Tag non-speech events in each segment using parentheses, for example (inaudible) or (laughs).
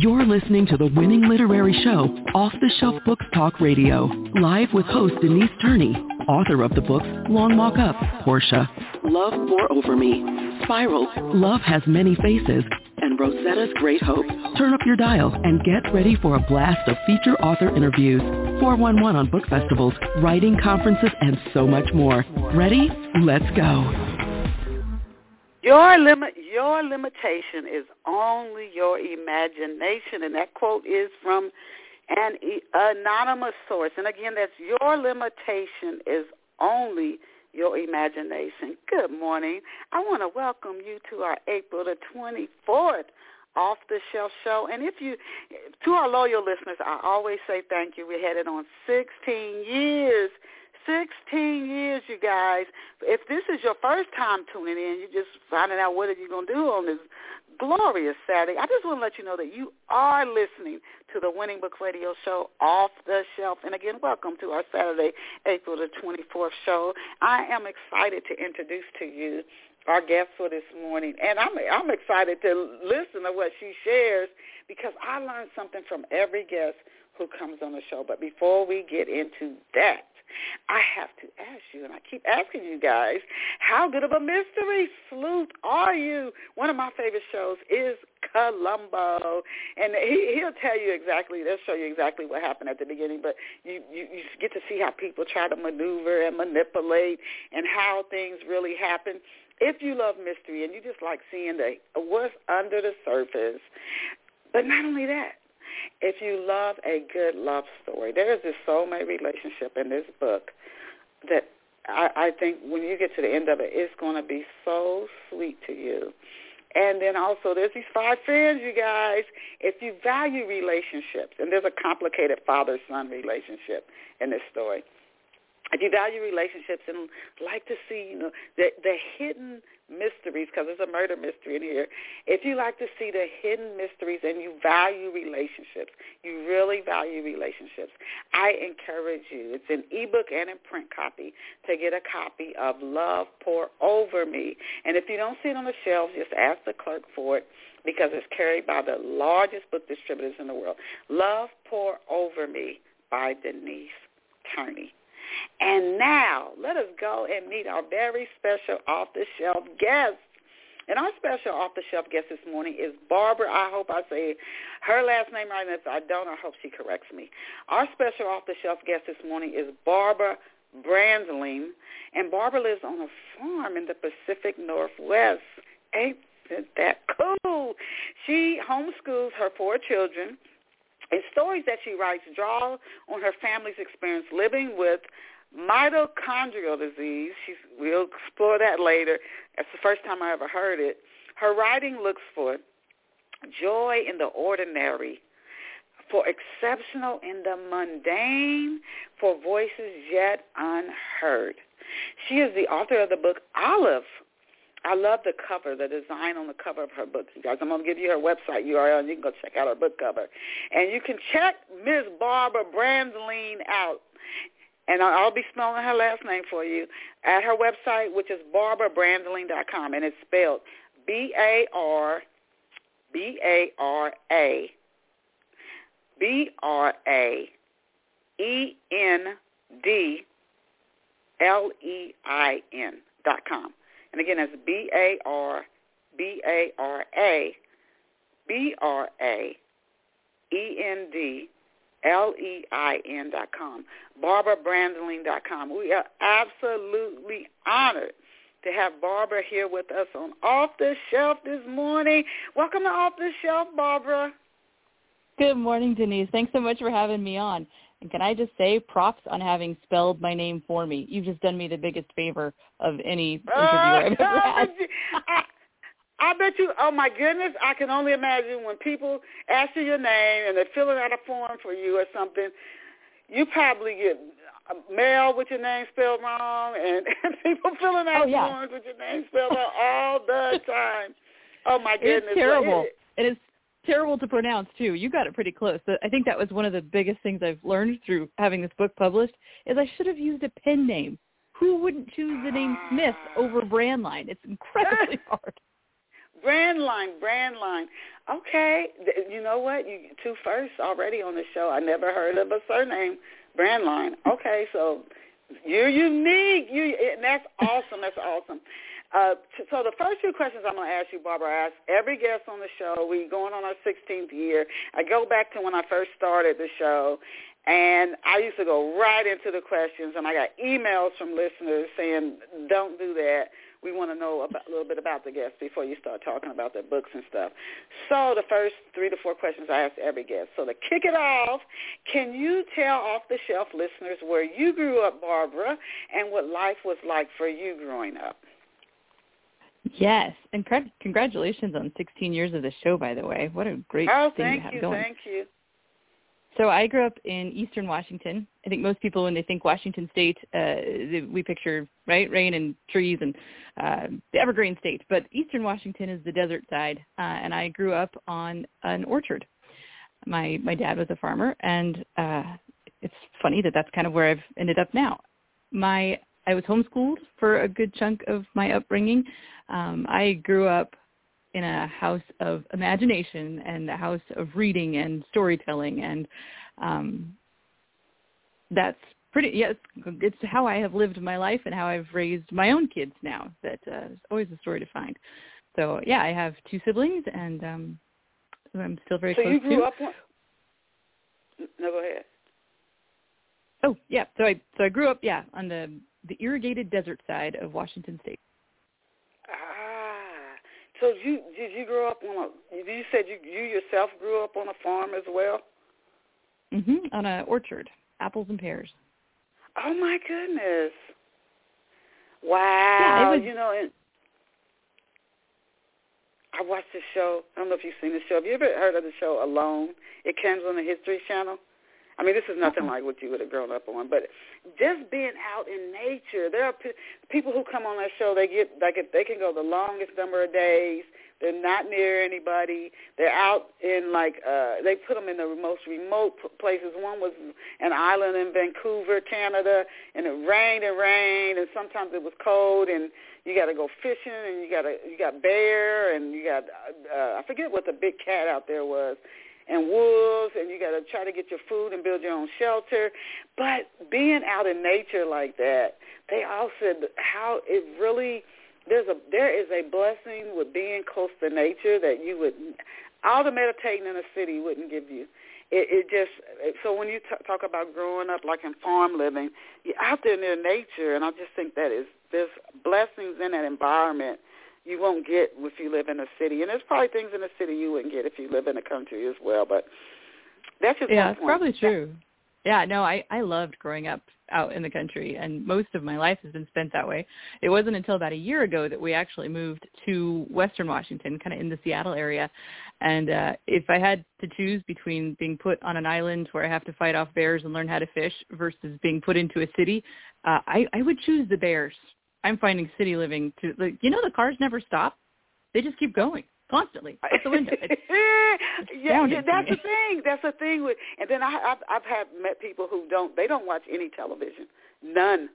You're listening to the winning literary show, Off the Shelf Books Talk Radio, live with host Denise Turney, author of the books Long Walk Up, Portia, Love Pour Over Me, Spiral, Love Has Many Faces, and Rosetta's Great Hope. Turn up your dial and get ready for a blast of feature author interviews, 411 on book festivals, writing conferences, and so much more. Ready? Let's go. Your limit, your limitation is only your imagination, and that quote is from an anonymous source. And again, that's your limitation is only your imagination. Good morning. I want to welcome you to our April the 24th off the shelf show. And if you, to our loyal listeners, I always say thank you. We had it on 16 years 16 years, you guys. If this is your first time tuning in, you're just finding out what are you going to do on this glorious Saturday. I just want to let you know that you are listening to the Winning Book Radio Show off the shelf. And again, welcome to our Saturday, April the 24th show. I am excited to introduce to you our guest for this morning, and I'm I'm excited to listen to what she shares because I learned something from every guest who comes on the show. But before we get into that, I have to ask you, and I keep asking you guys, how good of a mystery sleuth are you? One of my favorite shows is Columbo, and he, he'll tell you exactly. They'll show you exactly what happened at the beginning, but you, you you get to see how people try to maneuver and manipulate, and how things really happen. If you love mystery and you just like seeing the what's under the surface, but not only that, if you love a good love story, there is this soulmate relationship in this book that I, I think when you get to the end of it, it's going to be so sweet to you. And then also there's these five friends, you guys. If you value relationships, and there's a complicated father-son relationship in this story. If you value relationships and like to see, you know, the the hidden mysteries, because there's a murder mystery in here. If you like to see the hidden mysteries and you value relationships, you really value relationships, I encourage you. It's an ebook and in print copy to get a copy of Love Pour Over Me. And if you don't see it on the shelves, just ask the clerk for it because it's carried by the largest book distributors in the world. Love Pour Over Me by Denise Turney. And now let us go and meet our very special off-the-shelf guest. And our special off-the-shelf guest this morning is Barbara. I hope I say her last name right. And if I don't, I hope she corrects me. Our special off-the-shelf guest this morning is Barbara Braendlein. And Barbara lives on a farm in the Pacific Northwest. Ain't that cool? She homeschools her four children. And stories that she writes draw on her family's experience living with mitochondrial disease. She's, we'll explore that later. That's the first time I ever heard it. Her writing looks for joy in the ordinary, for exceptional in the mundane, for voices yet unheard. She is the author of the book Olive, I love the cover, the design on the cover of her book, you guys. I'm going to give you her website URL, and you can go check out her book cover. And you can check Miss Barbara Braendlein out. And I'll be spelling her last name for you at her website, which is barbarabraendlein.com, and it's spelled B-A-R, B-A-R-A, B-R-A-E-N-D L-E-I-N dot com. And again, that's B-A-R, B-A-R-A, B-R-A-E-N-D, L-E-I-N dot com, BarbaraBraendlein dot com. We are absolutely honored to have Barbara here with us on Off the Shelf this morning. Welcome to Off the Shelf, Barbara. Good morning, Denise. Thanks so much for having me on. And can I just say props on having spelled my name for me? You've just done me the biggest favor of any interview uh, I've ever (laughs) had. I, I bet you, oh my goodness, I can only imagine when people ask you your name and they're filling out a form for you or something, you probably get mail with your name spelled wrong and, and (laughs) people filling out oh, yeah. forms with your name spelled wrong all the (laughs) time. Oh my goodness. It's terrible. It is terrible to pronounce too. You got it pretty close. I think that was one of the biggest things I've learned through having this book published is I should have used a pen name. Who wouldn't choose the name Smith over Braendlein? It's incredibly (laughs) hard. Braendlein, Braendlein. Okay, you know what? You two first already on the show. I never heard of a surname, Braendlein. Okay, so you're unique. You and that's awesome. That's awesome. Uh, so the first few questions I'm going to ask you, Barbara, I ask every guest on the show. We're going on our 16th year. I go back to when I first started the show, and I used to go right into the questions, and I got emails from listeners saying, "Don't do that. We want to know about, a little bit about the guest before you start talking about their books and stuff." So the first three to four questions I ask every guest. So to kick it off, can you tell off-the-shelf listeners where you grew up, Barbara, and what life was like for you growing up? Yes, and congratulations on 16 years of the show, by the way. What a great oh, thing you have you, going. Thank you. So I grew up in Eastern Washington. I think most people, when they think Washington State, uh, we picture right rain and trees and uh, the evergreen state. But Eastern Washington is the desert side, uh, and I grew up on an orchard. My my dad was a farmer, and uh, it's funny that that's kind of where I've ended up now. My I was homeschooled for a good chunk of my upbringing. Um, I grew up in a house of imagination and a house of reading and storytelling, and um, that's pretty. Yes, it's how I have lived my life and how I've raised my own kids now. That uh, is always a story to find. So yeah, I have two siblings, and um, I'm still very so close you grew to. up. On... No, go ahead. Oh yeah, so I so I grew up yeah on the the irrigated desert side of Washington State. Ah, so you did you grow up on a? You said you you yourself grew up on a farm as well. Mhm. On a orchard, apples and pears. Oh my goodness! Wow. Yeah, was, you know, and I watched this show. I don't know if you've seen the show. Have you ever heard of the show Alone? It comes on the History Channel. I mean, this is nothing like what you would have grown up on, but just being out in nature. There are p- people who come on that show. They get like they can go the longest number of days. They're not near anybody. They're out in like uh they put them in the most remote places. One was an island in Vancouver, Canada, and it rained and rained, and sometimes it was cold, and you got to go fishing, and you got to you got bear, and you got uh, I forget what the big cat out there was and wolves and you got to try to get your food and build your own shelter. But being out in nature like that, they all said how it really there's a there is a blessing with being close to nature that you would all the meditating in a city wouldn't give you. It, it just so when you t- talk about growing up like in farm living, you're out there near nature, and I just think that is there's blessings in that environment you won't get if you live in a city. And there's probably things in the city you wouldn't get if you live in the country as well. But that's just yeah, it's probably true. Yeah, no, I I loved growing up out in the country, and most of my life has been spent that way. It wasn't until about a year ago that we actually moved to Western Washington, kind of in the Seattle area. And uh, if I had to choose between being put on an island where I have to fight off bears and learn how to fish versus being put into a city, uh, I I would choose the bears I'm finding city living to like you know the cars never stop. They just keep going constantly out the window. It's, (laughs) yeah, yeah, that's the thing. That's the thing with. And then I, I've I've had met people who don't. They don't watch any television, none,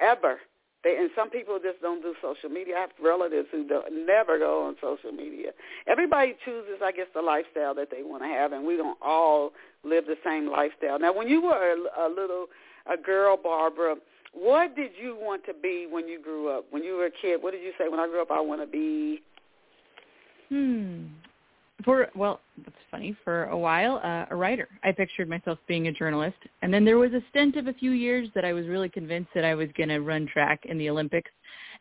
ever. They and some people just don't do social media. I have relatives who don't never go on social media. Everybody chooses, I guess, the lifestyle that they want to have, and we don't all live the same lifestyle. Now, when you were a, a little a girl, Barbara, what did you want to be when you grew up? When you were a kid, what did you say? When I grew up, I want to be. Hmm. For well, that's funny. For a while, uh, a writer. I pictured myself being a journalist, and then there was a stint of a few years that I was really convinced that I was going to run track in the Olympics,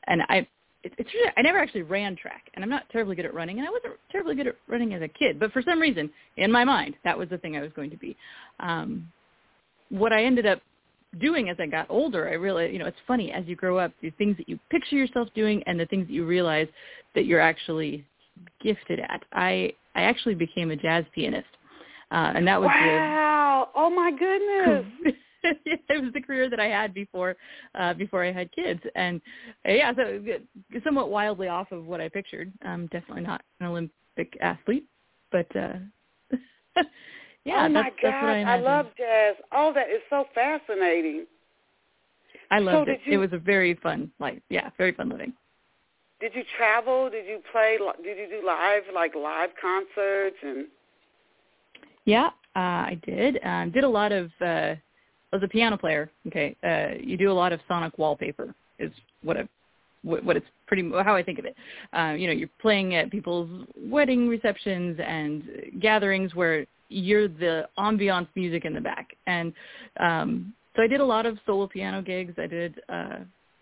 and I. It's really, I never actually ran track, and I'm not terribly good at running, and I wasn't terribly good at running as a kid. But for some reason, in my mind, that was the thing I was going to be. Um, what I ended up doing as I got older, I realized, you know, it's funny as you grow up, the things that you picture yourself doing and the things that you realize that you're actually gifted at. I I actually became a jazz pianist, uh, and that was wow! The, oh my goodness! (laughs) it was the career that I had before uh, before I had kids, and uh, yeah, so somewhat wildly off of what I pictured. Um, definitely not an Olympic athlete, but uh, (laughs) yeah, oh my that's, God, I, I love jazz. All that is so fascinating. I loved so it. You... It was a very fun, like, yeah, very fun living. did you travel? Did you play? Did you do live like live concerts and? Yeah, uh, I did. Um, did a lot of. Uh, as a piano player, okay, uh, you do a lot of sonic wallpaper. Is what I, what, what it's pretty how I think of it. Uh, you know, you're playing at people's wedding receptions and gatherings where you're the ambiance music in the back, and um, so I did a lot of solo piano gigs. I did uh,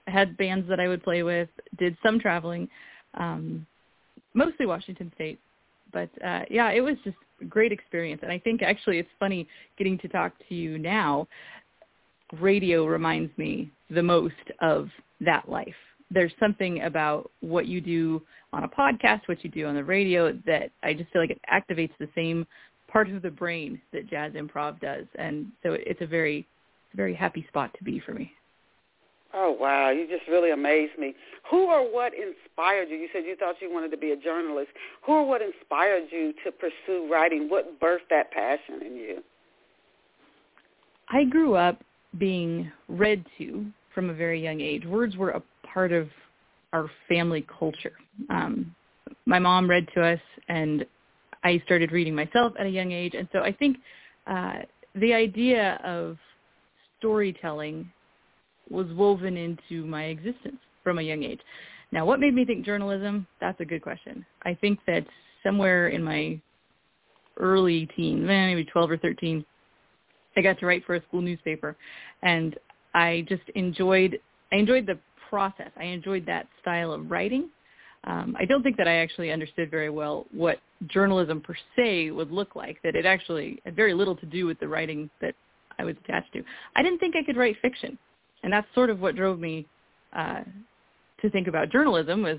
had bands that I would play with. Did some traveling, um, mostly Washington State, but uh, yeah, it was just a great experience. And I think actually it's funny getting to talk to you now. Radio reminds me the most of that life. There's something about what you do on a podcast, what you do on the radio, that I just feel like it activates the same part of the brain that jazz improv does. And so it's a very, very happy spot to be for me. Oh wow, you just really amazed me. Who or what inspired you? You said you thought you wanted to be a journalist. Who or what inspired you to pursue writing? What birthed that passion in you? I grew up being read to from a very young age. Words were a part of our family culture. Um, my mom read to us, and I started reading myself at a young age. And so I think uh, the idea of storytelling was woven into my existence from a young age. Now, what made me think journalism? That's a good question. I think that somewhere in my early teens, maybe 12 or 13, I got to write for a school newspaper, and I just enjoyed I enjoyed the process. I enjoyed that style of writing. Um, I don't think that I actually understood very well what journalism per se would look like. That it actually had very little to do with the writing that I was attached to. I didn't think I could write fiction and that's sort of what drove me uh, to think about journalism was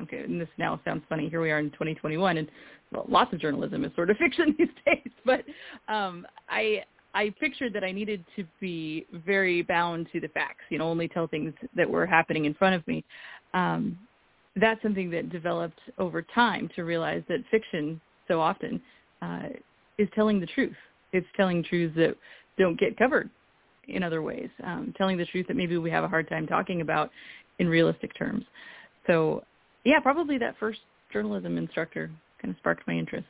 okay and this now sounds funny here we are in 2021 and well, lots of journalism is sort of (laughs) fiction these days but um, i i pictured that i needed to be very bound to the facts you know only tell things that were happening in front of me um, that's something that developed over time to realize that fiction so often uh, is telling the truth it's telling truths that don't get covered in other ways, um, telling the truth that maybe we have a hard time talking about in realistic terms. So, yeah, probably that first journalism instructor kind of sparked my interest.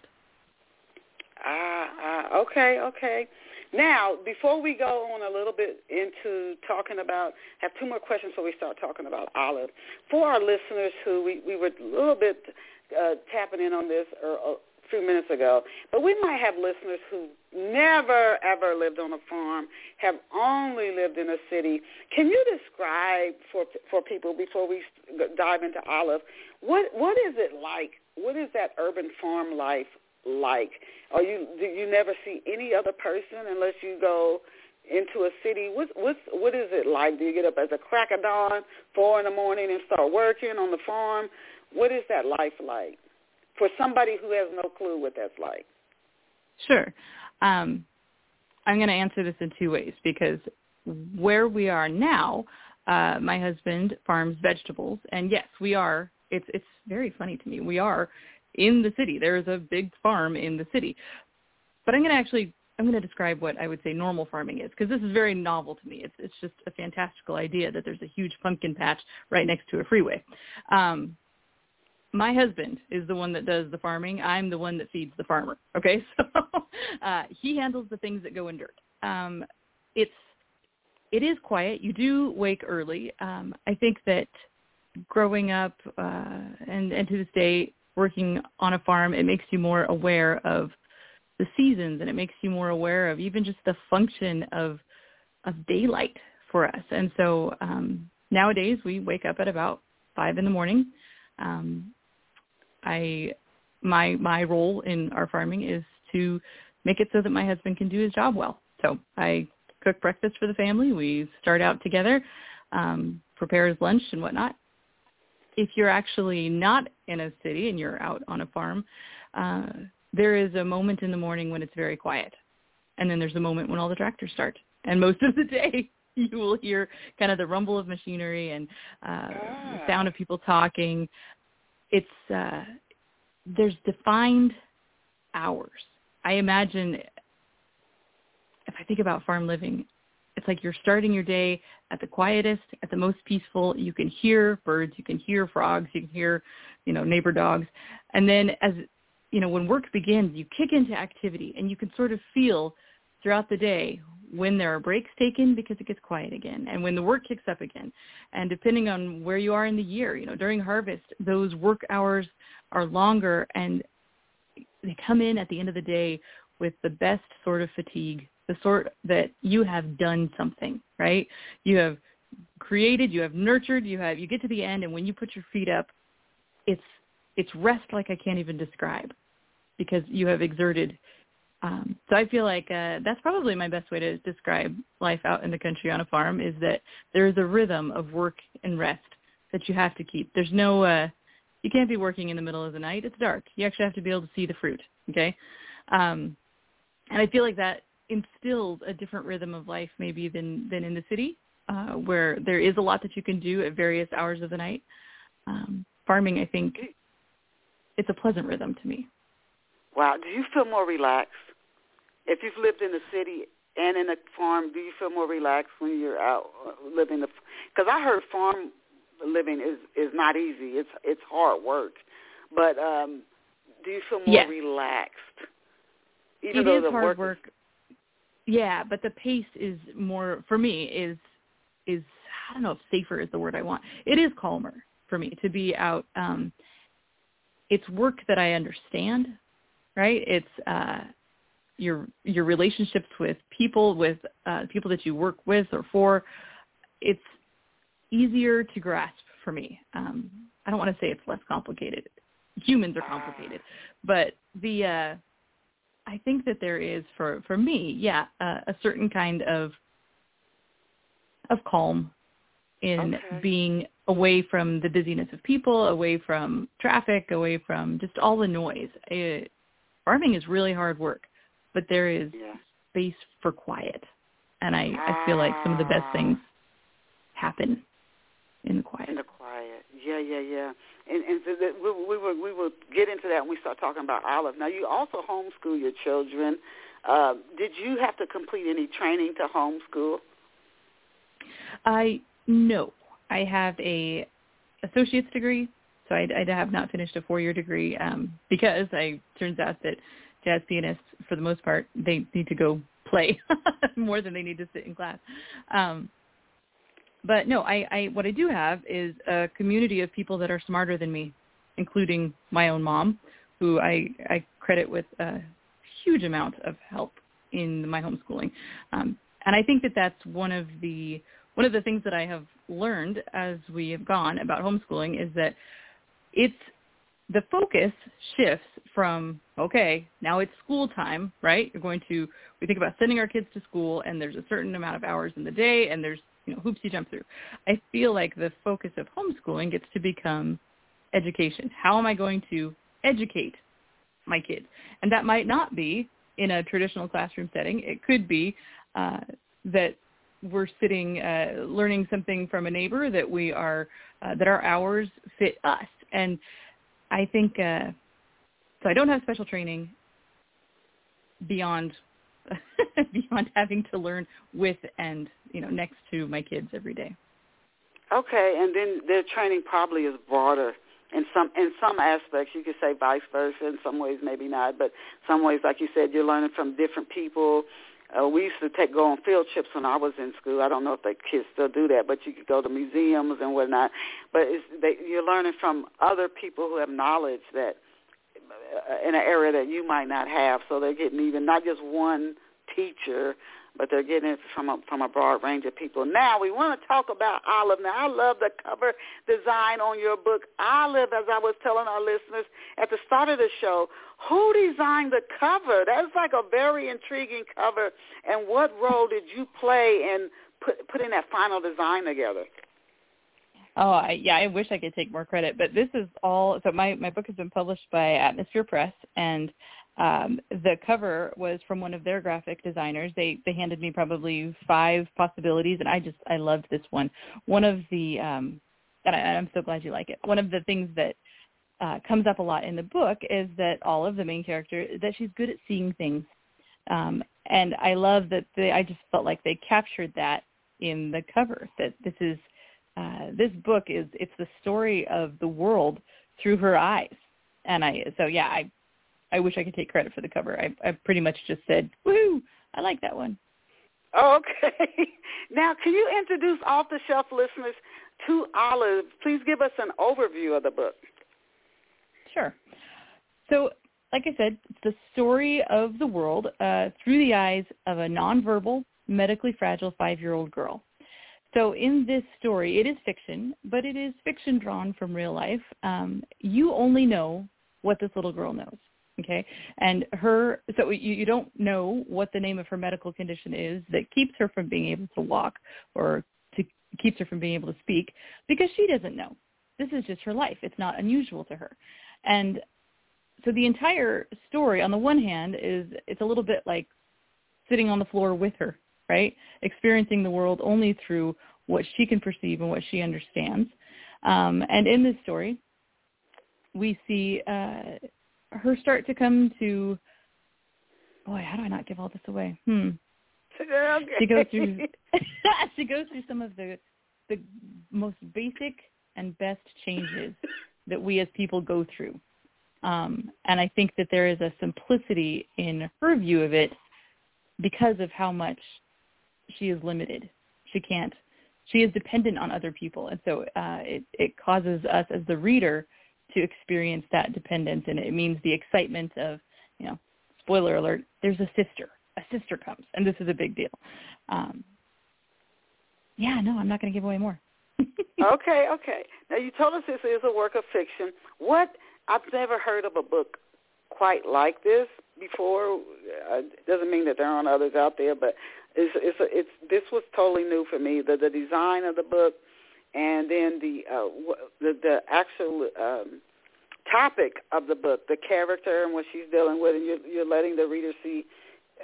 Ah, ah, okay, okay. Now, before we go on a little bit into talking about, have two more questions before we start talking about Olive. For our listeners who we, we were a little bit uh, tapping in on this or, uh, few minutes ago. But we might have listeners who never, ever lived on a farm, have only lived in a city. Can you describe for for people before we dive into Olive, what what is it like? What is that urban farm life like? Are you do you never see any other person unless you go into a city? What what's what is it like? Do you get up as a crack of dawn, four in the morning, and start working on the farm? What is that life like? for somebody who has no clue what that's like? Sure. Um, I'm going to answer this in two ways because where we are now, uh, my husband farms vegetables, and yes, we are. It's it's very funny to me. We are in the city. There is a big farm in the city, but I'm going to actually I'm going to describe what I would say normal farming is because this is very novel to me. It's it's just a fantastical idea that there's a huge pumpkin patch right next to a freeway. Um, my husband is the one that does the farming. I'm the one that feeds the farmer. Okay, (laughs) so uh, he handles the things that go in dirt. Um, it's it is quiet. You do wake early. Um, I think that growing up uh, and and to this day working on a farm, it makes you more aware of the seasons, and it makes you more aware of even just the function of of daylight for us. And so um, nowadays we wake up at about five in the morning. Um, I my my role in our farming is to make it so that my husband can do his job well. So I cook breakfast for the family. We start out together, um, prepare his lunch and whatnot. If you're actually not in a city and you're out on a farm, uh, there is a moment in the morning when it's very quiet, and then there's a moment when all the tractors start. And most of the day, (laughs) you will hear kind of the rumble of machinery and uh, the sound of people talking it's uh, there's defined hours. I imagine if I think about farm living, it's like you're starting your day at the quietest, at the most peaceful. You can hear birds, you can hear frogs, you can hear, you know, neighbor dogs. And then as, you know, when work begins, you kick into activity and you can sort of feel throughout the day when there are breaks taken because it gets quiet again and when the work kicks up again. And depending on where you are in the year, you know, during harvest, those work hours are longer and they come in at the end of the day with the best sort of fatigue, the sort that you have done something, right? You have created, you have nurtured, you have you get to the end and when you put your feet up, it's it's rest like I can't even describe because you have exerted um, so I feel like uh, that's probably my best way to describe life out in the country on a farm is that there is a rhythm of work and rest that you have to keep. There's no, uh, you can't be working in the middle of the night. It's dark. You actually have to be able to see the fruit. Okay. Um, and I feel like that instills a different rhythm of life maybe than, than in the city uh, where there is a lot that you can do at various hours of the night. Um, farming, I think, it's a pleasant rhythm to me. Wow. Do you feel more relaxed? if you've lived in the city and in a farm, do you feel more relaxed when you're out uh, living the? Because I heard farm living is is not easy. It's it's hard work, but um, do you feel more yes. relaxed? Even it though is the hard work. work. Yeah, but the pace is more for me is is I don't know if safer is the word I want. It is calmer for me to be out. Um, it's work that I understand, right? It's uh, your your relationships with people, with uh, people that you work with or for, it's easier to grasp for me. Um, I don't want to say it's less complicated. Humans are complicated, but the uh, I think that there is for for me, yeah, uh, a certain kind of of calm in okay. being away from the busyness of people, away from traffic, away from just all the noise. It, farming is really hard work but there is yeah. space for quiet. And I, I feel like some of the best things happen in the quiet. In the quiet, yeah, yeah, yeah. And, and so that we, we will we will get into that when we start talking about Olive. Now, you also homeschool your children. Uh, did you have to complete any training to homeschool? I no, I have a associate's degree, so I, I have not finished a four-year degree um, because I turns out that jazz pianists, for the most part, they need to go play (laughs) more than they need to sit in class. Um, but no, I, I what I do have is a community of people that are smarter than me, including my own mom, who I, I credit with a huge amount of help in my homeschooling. Um, and I think that that's one of the one of the things that I have learned as we have gone about homeschooling is that it's the focus shifts from okay now it's school time right you're going to we think about sending our kids to school and there's a certain amount of hours in the day and there's you know hoops you jump through. I feel like the focus of homeschooling gets to become education. How am i going to educate my kids? And that might not be in a traditional classroom setting. It could be uh, that we're sitting uh, learning something from a neighbor that we are uh, that our hours fit us. And I think uh, so. I don't have special training beyond (laughs) beyond having to learn with and you know next to my kids every day. Okay, and then their training probably is broader in some in some aspects. You could say vice versa. In some ways, maybe not, but some ways, like you said, you're learning from different people. Uh, we used to take go on field trips when I was in school. I don't know if the kids still do that, but you could go to museums and whatnot. But it's, they, you're learning from other people who have knowledge that in an area that you might not have. So they're getting even not just one teacher, but they're getting it from a, from a broad range of people. Now we want to talk about Olive. Now I love the cover design on your book, Olive. As I was telling our listeners at the start of the show, who designed the cover? That's like a very intriguing cover. And what role did you play in put, putting that final design together? Oh, I, yeah, I wish I could take more credit, but this is all. So my my book has been published by Atmosphere Press, and um, the cover was from one of their graphic designers. They they handed me probably five possibilities, and I just I loved this one. One of the um, and I, I'm so glad you like it. One of the things that uh, comes up a lot in the book is that all of the main character, that she's good at seeing things. Um, and I love that they, I just felt like they captured that in the cover. That this is uh, this book is it's the story of the world through her eyes. And I so yeah I I wish I could take credit for the cover. I I pretty much just said woo I like that one. Okay. (laughs) Now, can you introduce off the shelf listeners to Olive? Please give us an overview of the book. Sure. So like I said, it's the story of the world uh, through the eyes of a nonverbal, medically fragile five-year-old girl. So in this story, it is fiction, but it is fiction drawn from real life. Um, you only know what this little girl knows. Okay, and her so you, you don't know what the name of her medical condition is that keeps her from being able to walk or to keeps her from being able to speak because she doesn't know. This is just her life. It's not unusual to her, and so the entire story on the one hand is it's a little bit like sitting on the floor with her right? Experiencing the world only through what she can perceive and what she understands. Um, and in this story we see uh, her start to come to boy how do i not give all this away? Hmm. Okay. she goes through (laughs) (laughs) she goes through some of the the most basic and best changes that we as people go through. Um, and I think that there is a simplicity in her view of it because of how much she is limited. She can't. She is dependent on other people, and so uh, it it causes us as the reader to experience that dependence, and it means the excitement of, you know, spoiler alert. There's a sister. A sister comes, and this is a big deal. Um, yeah, no, I'm not going to give away more. (laughs) okay, okay. Now you told us this is a work of fiction. What I've never heard of a book quite like this before. Uh, doesn't mean that there aren't others out there, but it's it's a, it's this was totally new for me. The the design of the book, and then the uh, the the actual um, topic of the book, the character and what she's dealing with, and you're, you're letting the reader see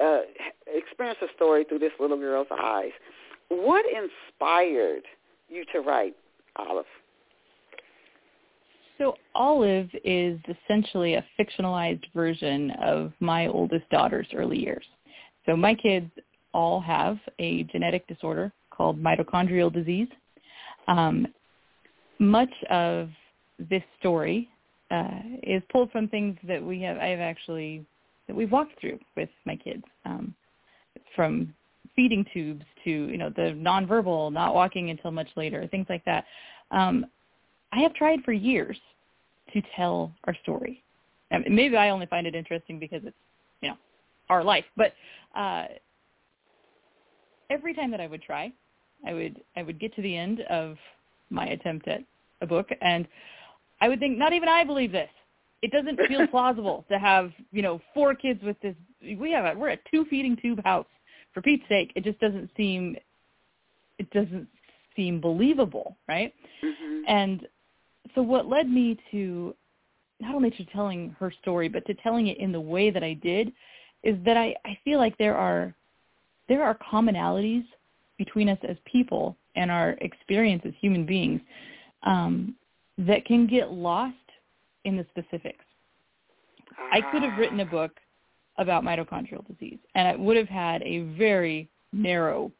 uh, experience a story through this little girl's eyes. What inspired you to write, Olive? So Olive is essentially a fictionalized version of my oldest daughter's early years. So my kids all have a genetic disorder called mitochondrial disease. Um, much of this story uh, is pulled from things that we have I've actually that we've walked through with my kids, um, from feeding tubes to you know the nonverbal, not walking until much later, things like that. Um, I have tried for years to tell our story. And maybe I only find it interesting because it's, you know, our life. But uh, every time that I would try, I would I would get to the end of my attempt at a book, and I would think, not even I believe this. It doesn't feel (laughs) plausible to have you know four kids with this. We have a, we're a two feeding tube house. For Pete's sake, it just doesn't seem it doesn't seem believable, right? Mm-hmm. And so what led me to not only to telling her story, but to telling it in the way that I did, is that I, I feel like there are there are commonalities between us as people and our experience as human beings um, that can get lost in the specifics. I could have written a Ah. book about mitochondrial disease, and it would have had a very narrow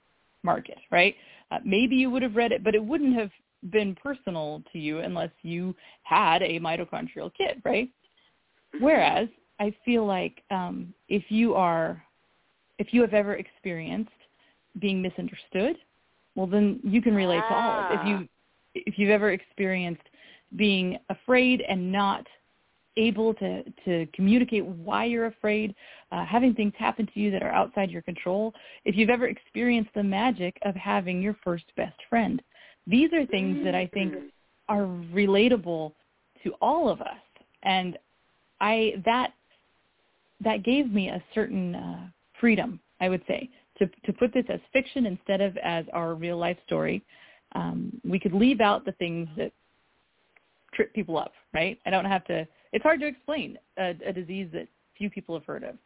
market, right? Uh, maybe you would have read it, but it wouldn't have been personal to you unless you had a mitochondrial kid, right? Mm-hmm. Whereas I feel like um, if you are, if you have ever experienced being misunderstood, well then you can relate to all. If Ah. you, if you've ever experienced being afraid and not able to to communicate why you're afraid, uh, having things happen to you that are outside your control, if you've ever experienced the magic of having your first best friend, these are things that I think Mhm. are relatable to all of us and i that that gave me a certain uh, freedom i would say to to put this as fiction instead of as our real life story um, we could leave out the things that trip people up right i don't have to it's hard to explain a, a disease that few people have heard of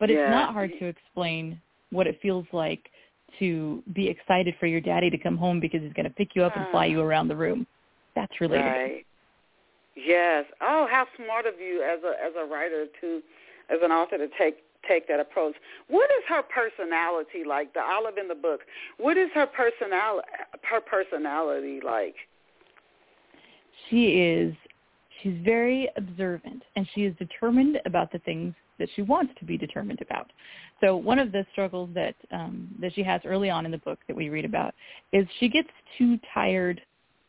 but it's not hard to explain what it feels like to be excited for your daddy to come home because he's going to pick you up and fly you around the room. That's related. Right. Yes. Oh, how smart of you as a as a writer to as an author to take take that approach. What is her personality like? The Olive in the book. What is her personality? Her personality like? She is. She's very observant, and she is determined about the things that she wants to be determined about. So one of the struggles that um, that she has early on in the book that we read about is she gets too tired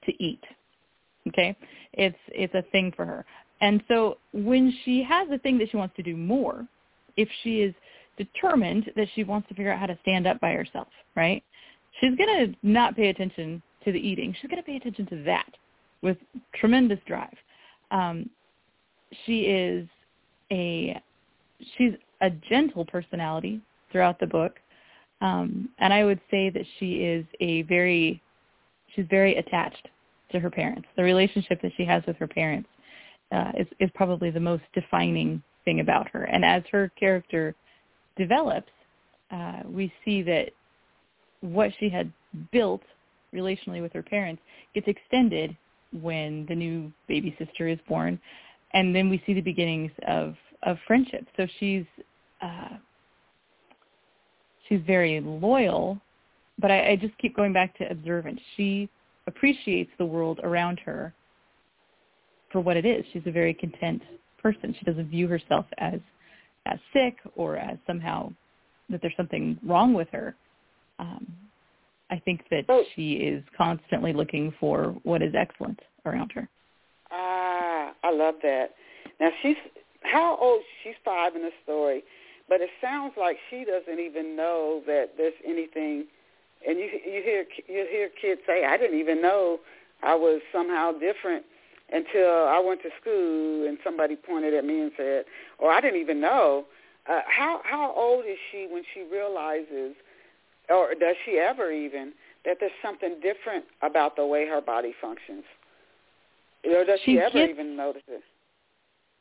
to eat. Okay, it's it's a thing for her, and so when she has a thing that she wants to do more, if she is determined that she wants to figure out how to stand up by herself, right? She's going to not pay attention to the eating. She's going to pay attention to that with tremendous drive. Um, she is a she's a gentle personality throughout the book, um, and I would say that she is a very she's very attached to her parents. The relationship that she has with her parents uh, is is probably the most defining thing about her. And as her character develops, uh, we see that what she had built relationally with her parents gets extended when the new baby sister is born, and then we see the beginnings of of friendship. So she's uh, she's very loyal, but I, I just keep going back to observant. She appreciates the world around her for what it is. She's a very content person. She doesn't view herself as as sick or as somehow that there's something wrong with her. Um, I think that oh. she is constantly looking for what is excellent around her. Ah, I love that. Now she's how old? She's five in the story, but it sounds like she doesn't even know that there's anything. And you you hear you hear kids say, "I didn't even know I was somehow different." Until I went to school and somebody pointed at me and said, or I didn't even know. Uh, how how old is she when she realizes, or does she ever even, that there's something different about the way her body functions? Or does she, she ever gets, even notice it?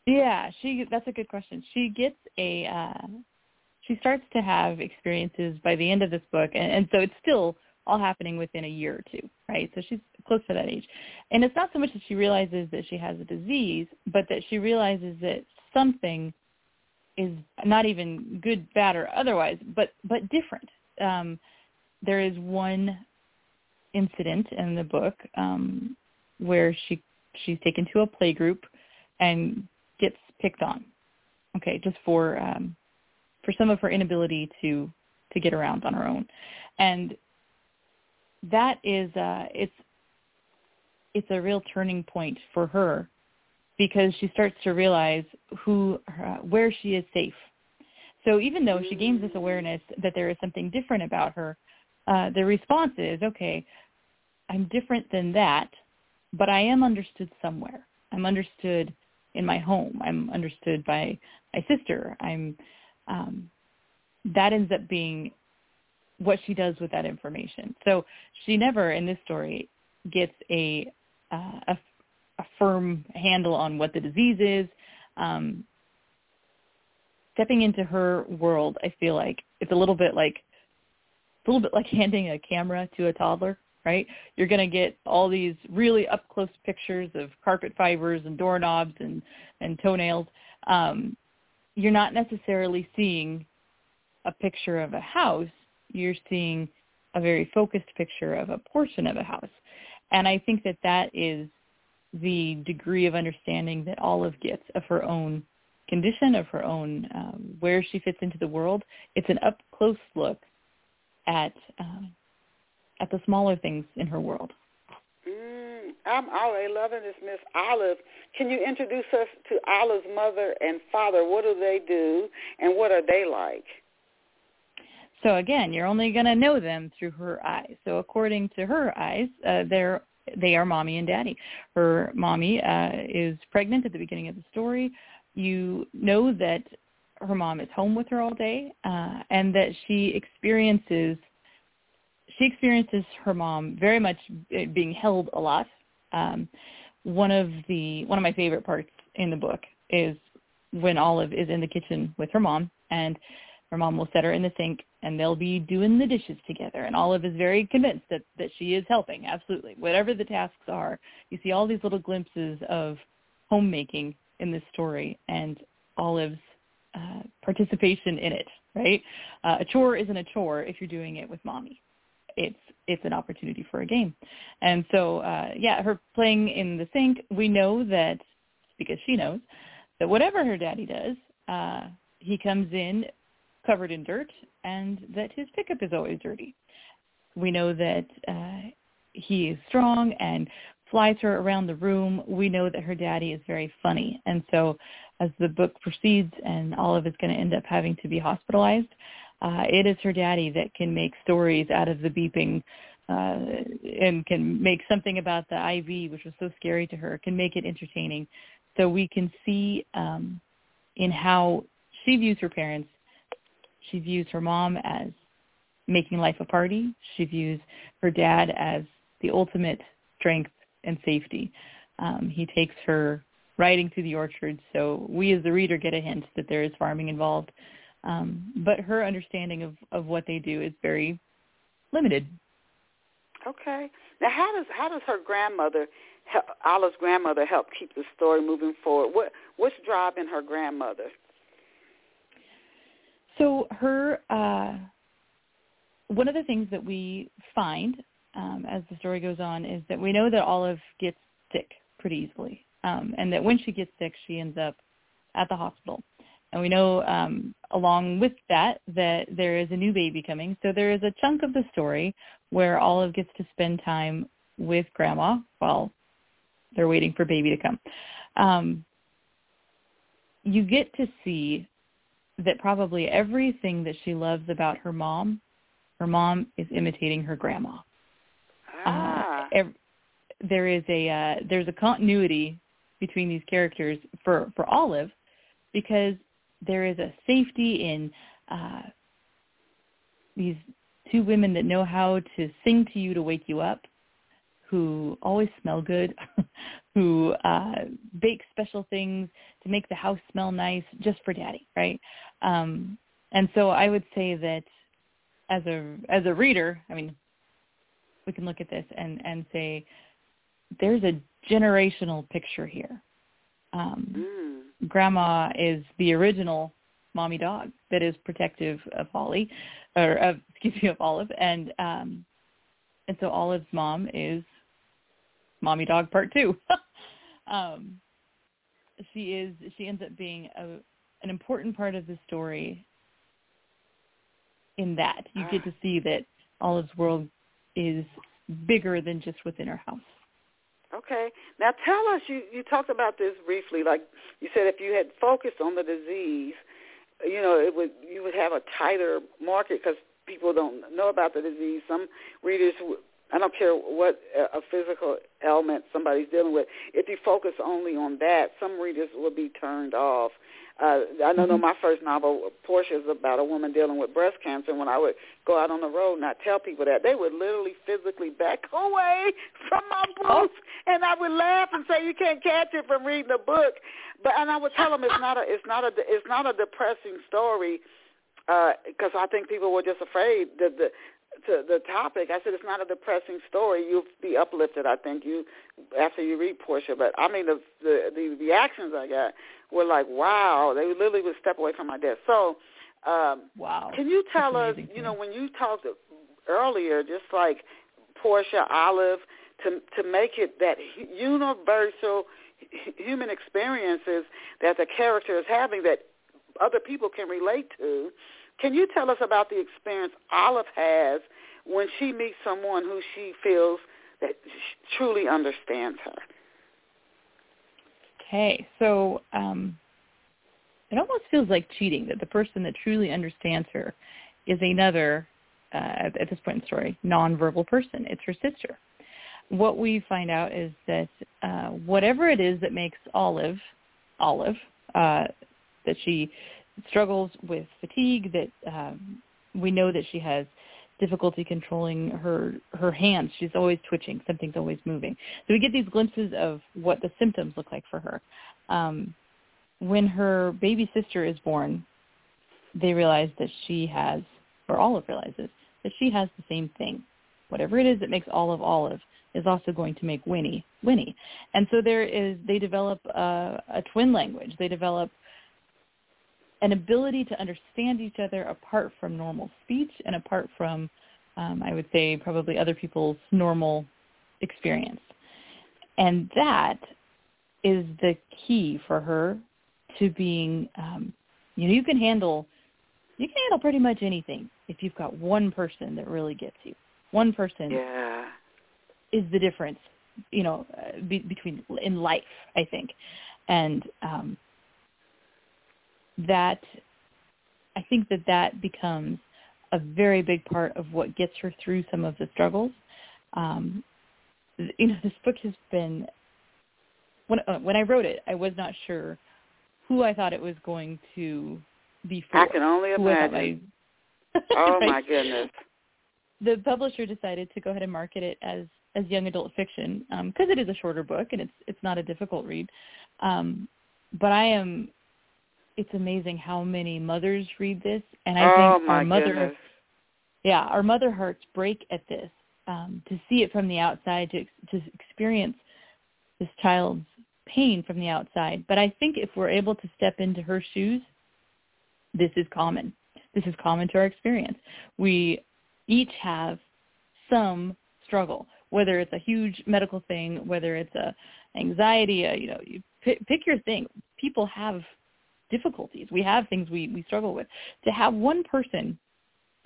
Yeah, she. That's a good question. She gets a. Uh, she starts to have experiences by the end of this book, and, and so it's still all happening within a year or two, right? So she's close to that age. And it's not so much that she realizes that she has a disease, but that she realizes that something is not even good, bad, or otherwise, but but different. Um, there is one incident in the book um, where she she's taken to a play group and gets picked on. Okay, just for um, for some of her inability to to get around on her own, and that is uh, it's it's a real turning point for her because she starts to realize who uh, where she is safe. So even though she gains this awareness that there is something different about her, uh, the response is, okay, I'm different than that, but I am understood somewhere. I'm understood in my home. I'm understood by my sister. I'm um, that ends up being what she does with that information. So she never in this story gets a uh, a, a firm handle on what the disease is. Um, stepping into her world, I feel like it's a little bit like a little bit like (laughs) handing a camera to a toddler, right? You're going to get all these really up close pictures of carpet fibers and doorknobs and and toenails. Um, you're not necessarily seeing a picture of a house you're seeing a very focused picture of a portion of a house. And I think that that is the degree of understanding that Olive gets of her own condition, of her own um, where she fits into the world. It's an up close look at um, at the smaller things in her world. Mm, I'm already loving this, Miss Olive. Can you introduce us to Olive's mother and father? What do they do, and what are they like? So again, you're only going to know them through her eyes. So according to her eyes, uh, they're they are mommy and daddy. Her mommy uh, is pregnant at the beginning of the story. You know that her mom is home with her all day, uh, and that she experiences she experiences her mom very much being held a lot. Um, one of the one of my favorite parts in the book is when Olive is in the kitchen with her mom, and her mom will set her in the sink and they'll be doing the dishes together. And Olive is very convinced that, that she is helping, absolutely. Whatever the tasks are, you see all these little glimpses of homemaking in this story and Olive's uh, participation in it, right? Uh, a chore isn't a chore if you're doing it with mommy. It's it's an opportunity for a game, and so uh, yeah, her playing in the sink. We know that because she knows that whatever her daddy does, uh, he comes in covered in dirt, and that his pickup is always dirty. We know that uh, he is strong and flies her around the room. We know that her daddy is very funny, and so as the book proceeds and Olive is going to end up having to be hospitalized, uh, it is her daddy that can make stories out of the beeping uh, and can make something about the IV, which was so scary to her, can make it entertaining. So we can see um, in how she views her parents. She views her mom as making life a party. She views her dad as the ultimate strength and safety. Um, he takes her riding through the orchard, so we as the reader get a hint that there is farming involved. Um, but her understanding of, of what they do is very limited. Okay. Now, how does how does her grandmother, help, Olive's grandmother, help keep the story moving forward? What what's driving her grandmother? So her uh, one of the things that we find um, as the story goes on is that we know that Olive gets sick pretty easily, um, and that when she gets sick, she ends up at the hospital. And we know um, along with that that there is a new baby coming. So there is a chunk of the story where Olive gets to spend time with Grandma while they're waiting for baby to come. Um, you get to see that probably everything that she loves about her mom, her mom is imitating her grandma. Ah. Uh, ev- there is a uh, there's a continuity between these characters for for Olive because there is a safety in uh, these two women that know how to sing to you to wake you up, who always smell good, (laughs) who uh, bake special things to make the house smell nice just for daddy, right? Um, and so I would say that as a as a reader, I mean, we can look at this and and say there's a generational picture here. Um, mm. Grandma is the original mommy dog that is protective of Holly, or of, (laughs) excuse me, of Olive, and um, and so Olive's mom is mommy dog part two. (laughs) um, she is she ends up being a, an important part of the story. In that you get to see that Olive's world is bigger than just within her house. Okay. Now tell us, you, you talked about this briefly, like you said if you had focused on the disease, you know, it would you would have a tighter market because people don't know about the disease. Some readers, I don't care what a physical ailment somebody's dealing with, if you focus only on that, some readers will be turned off. Uh, I know mm-hmm. my first novel, Portia, is about a woman dealing with breast cancer. And when I would go out on the road and I tell people that, they would literally physically back (laughs) away from my books, oh. and I would laugh and say, "You can't catch it from reading a book." But and I would tell them it's not a it's not a it's not a depressing story because uh, I think people were just afraid that the to the topic. I said it's not a depressing story. You'll be uplifted. I think you after you read Portia. But I mean the the, the reactions I got were like, wow. They literally would step away from my desk. So, um, wow. Can you tell us? You know, when you talked earlier, just like Portia, Olive, to to make it that universal human experiences that the character is having that other people can relate to. Can you tell us about the experience Olive has when she meets someone who she feels that truly understands her? Okay, so um, it almost feels like cheating that the person that truly understands her is another, uh, at, this point in the story, nonverbal person. It's her sister what we find out is that uh, whatever it is that makes Olive, Olive, uh, that she struggles with fatigue, that um, we know that she has difficulty controlling her her hands. She's always twitching. Something's always moving. So we get these glimpses of what the symptoms look like for her. Um, when her baby sister is born, they realize that she has, or Olive realizes, that she has the same thing. Whatever it is that makes Olive Olive, is also going to make Winnie Winnie. And so there is they develop a, a twin language. They develop an ability to understand each other apart from normal speech and apart from, um, I would say, probably other people's normal experience. And that is the key for her to being, um, you know, you can handle, you can handle pretty much anything if you've got one person that really gets you. One person yeah. is the difference, you know, uh, be, between in life, I think, and um, that I think that that becomes a very big part of what gets her through some of the struggles. Um, you know, this book has been when uh, when I wrote it, I was not sure who I thought it was going to be for. I can only imagine. I, oh (laughs) right? my goodness. The publisher decided to go ahead and market it as as young adult fiction because um, it is a shorter book and it's it's not a difficult read. Um, but I am. It's amazing how many mothers read this, and I oh think our mother, goodness. yeah, our mother hearts break at this um, to see it from the outside, to to experience this child's pain from the outside. But I think if we're able to step into her shoes, this is common. This is common to our experience. We each have some struggle, whether it's a huge medical thing, whether it's a anxiety, a, you know, you pick, pick your thing. People have difficulties. We have things we, we struggle with. To have one person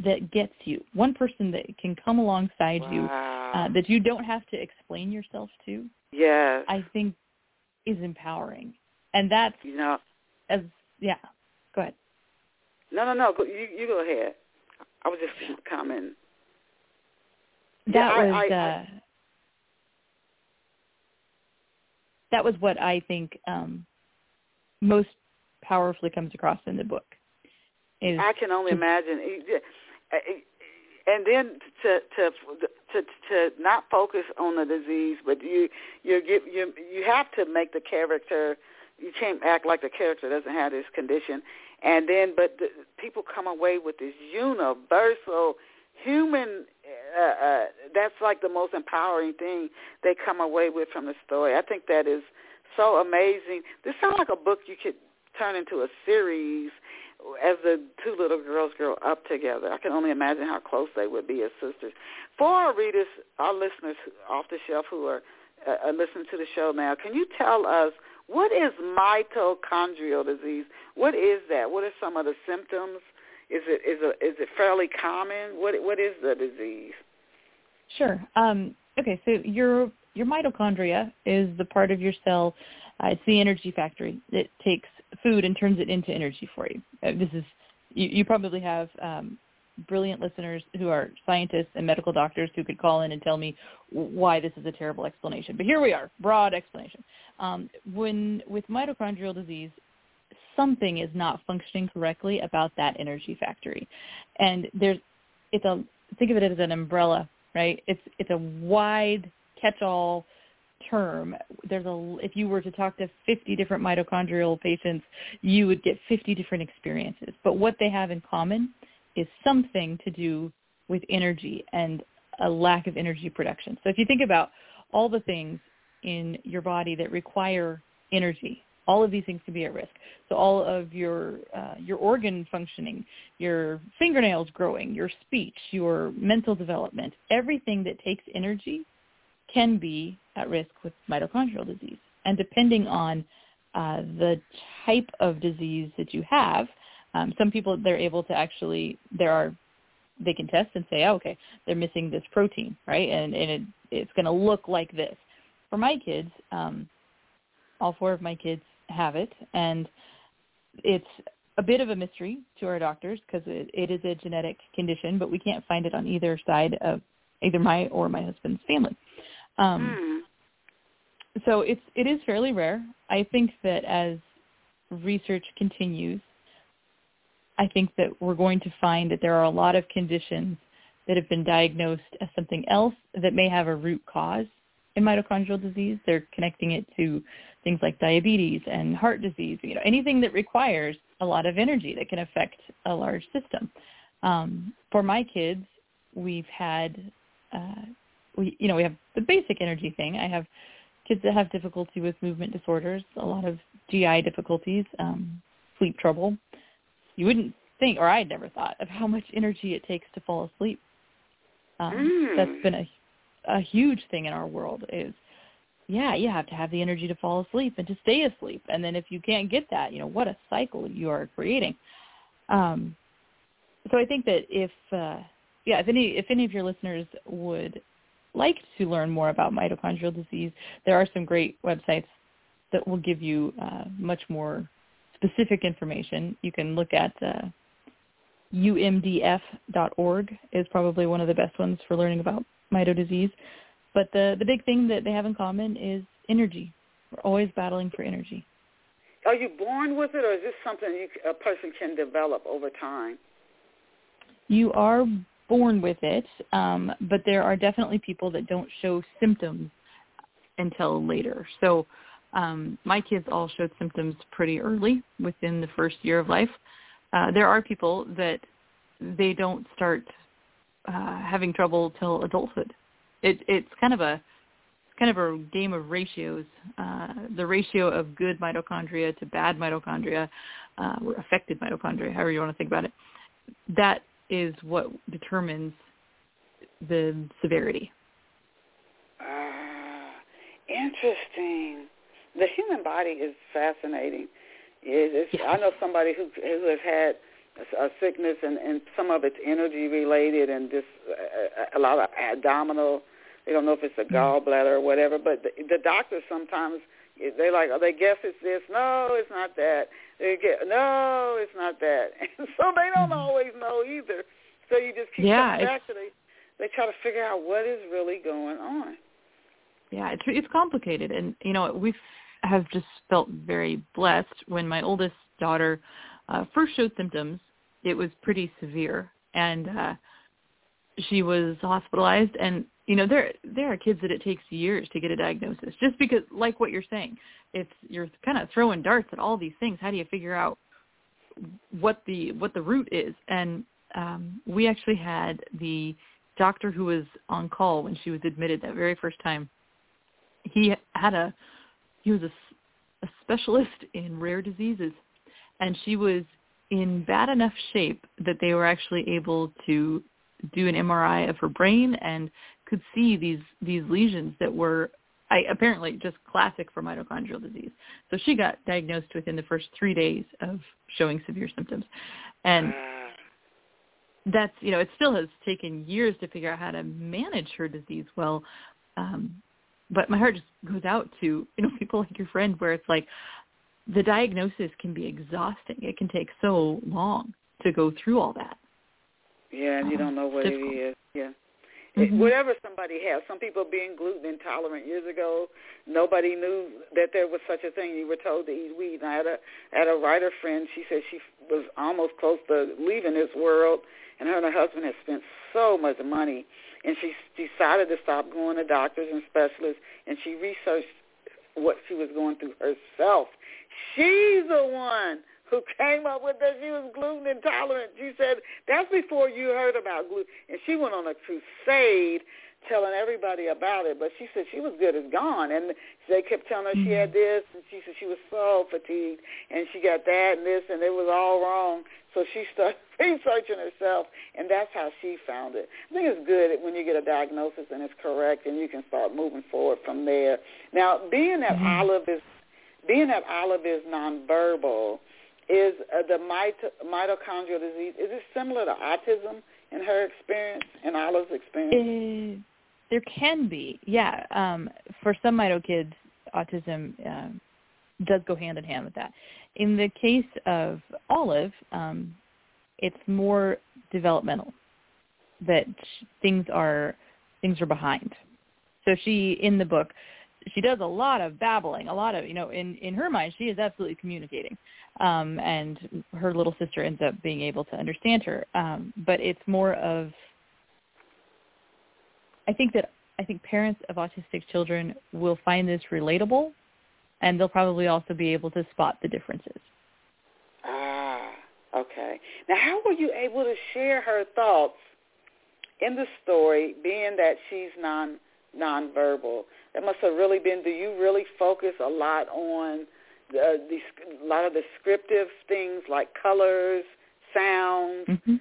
that gets you, one person that can come alongside wow. you, uh, that you don't have to explain yourself to. Yes. I think is empowering, and that's you know as yeah. Go ahead. No, no, no. Go, you you go ahead. I was just (laughs) commenting. That yeah, was I, I, uh, that was what I think um, most powerfully comes across in the book. Is I can only imagine. And then to to to to not focus on the disease, but you you you you have to make the character. You can't act like the character doesn't have this condition, and then but the, people come away with this universal human. Uh, uh, that's like the most empowering thing they come away with from the story. I think that is so amazing. This sounds like a book you could turn into a series as the two little girls grow up together. I can only imagine how close they would be as sisters. For our readers, our listeners off the shelf who are uh, listening to the show now, can you tell us what is mitochondrial disease? What is that? What are some of the symptoms? Is it is it is it fairly common? What what is the disease? Sure. Um, okay, so your your mitochondria is the part of your cell. Uh, it's the energy factory. It takes food and turns it into energy for you. Uh, this is you, you probably have um, brilliant listeners who are scientists and medical doctors who could call in and tell me why this is a terrible explanation. But here we are, broad explanation. Um, when with mitochondrial disease, something is not functioning correctly about that energy factory, and there's it's a think of it as an umbrella, right? It's it's a wide catch-all term there's a if you were to talk to 50 different mitochondrial patients you would get 50 different experiences. But what they have in common is something to do with energy and a lack of energy production. So if you think about all the things in your body that require energy all of these things can be at risk. So all of your uh, your organ functioning your fingernails growing your speech your mental development everything that takes energy can be at risk with mitochondrial disease. And depending on uh, the type of disease that you have, um, some people they're able to actually there are they can test and say, oh, okay, they're missing this protein, right? And and it, it's going to look like this. For my kids, um, all four of my kids have it, and it's a bit of a mystery to our doctors because it, it is a genetic condition, but we can't find it on either side of either my or my husband's family. Um, mm. So it's it is fairly rare. I think that as research continues, I think that we're going to find that there are a lot of conditions that have been diagnosed as something else that may have a root cause in mitochondrial disease. They're connecting it to things like diabetes and heart disease, you know, anything that requires a lot of energy that can affect a large system. Um, for my kids, we've had uh, we you know we have the basic energy thing. I have kids that have difficulty with movement disorders, a lot of GI difficulties, um, sleep trouble, you wouldn't think, or I'd never thought of how much energy it takes to fall asleep. Um, mm. That's been a a huge thing in our world. Is yeah, you have to have the energy to fall asleep and to stay asleep, and then if you can't get that, you know what a cycle you are creating. Um, so I think that if uh, yeah, if any if any of your listeners would like to learn more about mitochondrial disease, there are some great websites that will give you uh, much more specific information. You can look at uh, umdf.org is probably one of the best ones for learning about mito disease. But the, the big thing that they have in common is energy. We're always battling for energy. Are you born with it, or is this something you, a person can develop over time? You are born with it, um, but there are definitely people that don't show symptoms until later. So um, my kids all showed symptoms pretty early, within the first year of life. Uh, there are people that they don't start uh, having trouble till adulthood. It, it's kind of a kind of a game of ratios. Uh, the ratio of good mitochondria to bad mitochondria, uh, or affected mitochondria, however you want to think about it, that is what determines the severity. Ah, interesting. The human body is fascinating. It, it's, I know somebody who who has had a, a sickness and, and some of it's energy related and just a, a lot of abdominal. They don't know if it's a mm-hmm. gallbladder or whatever, but the, the doctors sometimes they like oh, they guess it's this. No, it's not that. They get no, it's not that. (laughs) And so they don't always know either. So you just keep yeah, coming back to they they try to figure out what is really going on. Yeah, it's it's complicated, and you know we have just felt very blessed when my oldest daughter uh, first showed symptoms. It was pretty severe, and uh, she was hospitalized. And you know there there are kids that it takes years to get a diagnosis, just because like what you're saying, it's you're kind of throwing darts at all these things. How do you figure out what the what the root is? And um, we actually had the doctor who was on call when she was admitted that very first time. He had a he was a, a specialist in rare diseases, and she was in bad enough shape that they were actually able to do an MRI of her brain and could see these these lesions that were I, apparently just classic for mitochondrial disease. So she got diagnosed within the first three days of showing severe symptoms, and that's you know it still has taken years to figure out how to manage her disease well. Um but my heart just goes out to you know (laughs) people like your friend where it's like the diagnosis can be exhausting. It can take so long to go through all that. Yeah and you don't know what difficult. it is. Yeah Mm-hmm. Whatever somebody has. Some people being gluten intolerant years ago, nobody knew that there was such a thing. You were told to eat wheat. And I had a I had a writer friend. She said she was almost close to leaving this world, and her and her husband had spent so much money, and she decided to stop going to doctors and specialists, and she researched what she was going through herself. She's the one who came up with that she was gluten intolerant. She said, that's before you heard about gluten. And she went on a crusade telling everybody about it. But she said she was good as gone. And they kept telling her she had this. And she said she was so fatigued. And she got that and this. And it was all wrong. So she started (laughs) researching herself. And that's how she found it. I think it's good when you get a diagnosis and it's correct. And you can start moving forward from there. Now, being that Mm-hmm. Olive is being that Olive is nonverbal, is uh, the mito- mitochondrial disease, is it similar to autism in her experience, in Olive's experience? Uh, there can be, yeah. Um, for some mito kids, autism um, does go hand in hand with that. In the case of Olive, um, it's more developmental. That things are things are behind. So she in the book, she does a lot of babbling, a lot of you know in in her mind she is absolutely communicating, um, and her little sister ends up being able to understand her. Um, but it's more of I think that I think parents of autistic children will find this relatable, and they'll probably also be able to spot the differences. Ah, okay. Now, how were you able to share her thoughts in the story, being that she's non nonverbal? That must have really been. Do you really focus a lot on the, the a lot of descriptive things like colors, sounds, mm-hmm.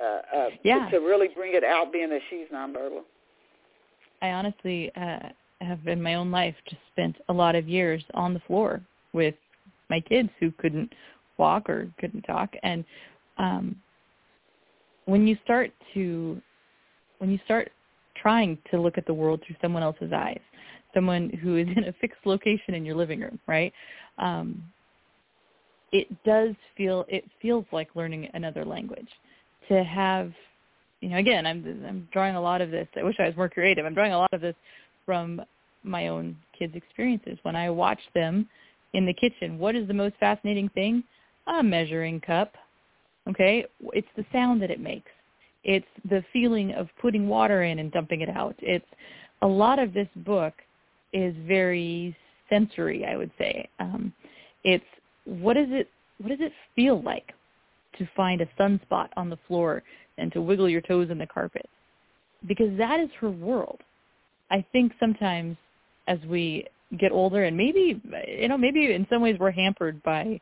uh, uh, yeah. to, to really bring it out, being that she's nonverbal. I honestly uh, have in my own life just spent a lot of years on the floor with my kids who couldn't walk or couldn't talk, and um, when you start to when you start trying to look at the world through someone else's eyes, someone who is in a (laughs) fixed location in your living room, right? Um, it does feel it feels like learning another language. To have you know again i'm i'm drawing a lot of this i wish i was more creative. I'm drawing a lot of this from my own kids experiences. When i watch them in the kitchen what is the most fascinating thing? A measuring cup okay? It's the sound that it makes it's the feeling of putting water in and dumping it out it's a lot of this book is very sensory i would say um, it's what does it what does it feel like to find a sunspot on the floor and to wiggle your toes in the carpet? Because that is her world. I think sometimes as we get older and maybe you know maybe in some ways we're hampered by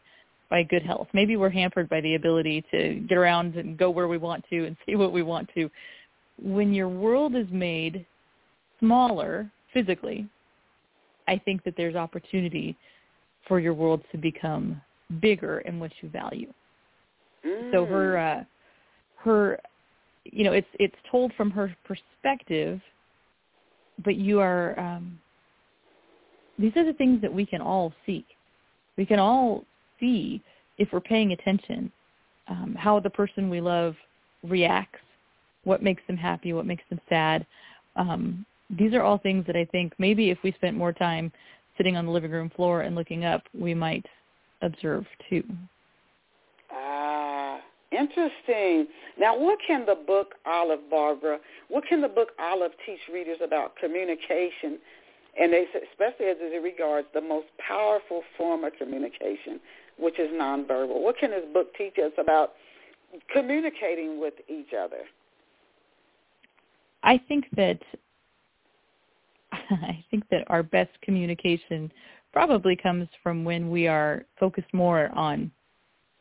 by good health. Maybe we're hampered by the ability to get around and go where we want to and (laughs) see what we want to. When your world is made smaller physically, I think that there's opportunity for your world to become bigger in what you value. Mm. So her uh, her you know it's it's told from her perspective, but you are um, these are the things that we can all seek. We can all see if we're paying attention um, how the person we love reacts, what makes them happy, what makes them sad. Um, these are all things that I think maybe if we spent more time sitting on the living room floor and looking up, we might observe too. Ah, interesting. Now, what can the book Olive, Barbara, what can the book Olive teach readers about communication, and especially as it regards the most powerful form of communication, which is nonverbal? What can this book teach us about communicating with each other? I think that (laughs) I think that our best communication probably comes from when we are focused more on